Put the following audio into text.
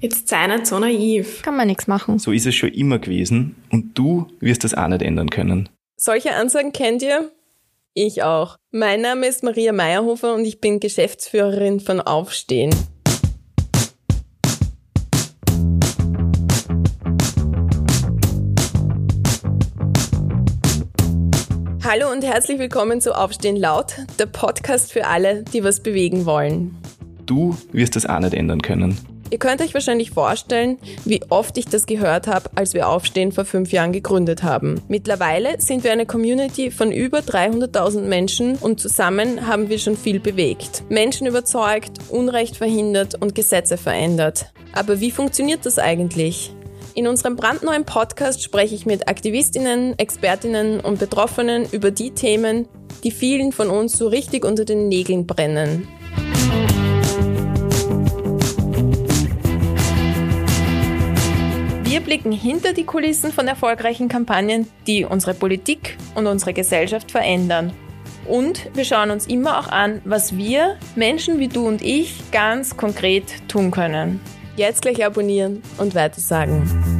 Jetzt sei nicht so naiv. Kann man nichts machen. So ist es schon immer gewesen und du wirst das auch nicht ändern können. Solche Ansagen kennt ihr? Ich auch. Mein Name ist Maria Meyerhofer und ich bin Geschäftsführerin von Aufstehen. Hallo und herzlich willkommen zu Aufstehen laut, der Podcast für alle, die was bewegen wollen. Du wirst das auch nicht ändern können. Ihr könnt euch wahrscheinlich vorstellen, wie oft ich das gehört habe, als wir Aufstehen vor fünf Jahren gegründet haben. Mittlerweile sind wir eine Community von über 300.000 Menschen und zusammen haben wir schon viel bewegt. Menschen überzeugt, Unrecht verhindert und Gesetze verändert. Aber wie funktioniert das eigentlich? In unserem brandneuen Podcast spreche ich mit Aktivistinnen, Expertinnen und Betroffenen über die Themen, die vielen von uns so richtig unter den Nägeln brennen. Wir blicken hinter die Kulissen von erfolgreichen Kampagnen, die unsere Politik und unsere Gesellschaft verändern. Und wir schauen uns immer auch an, was wir, Menschen wie du und ich, ganz konkret tun können. Jetzt gleich abonnieren und weitersagen.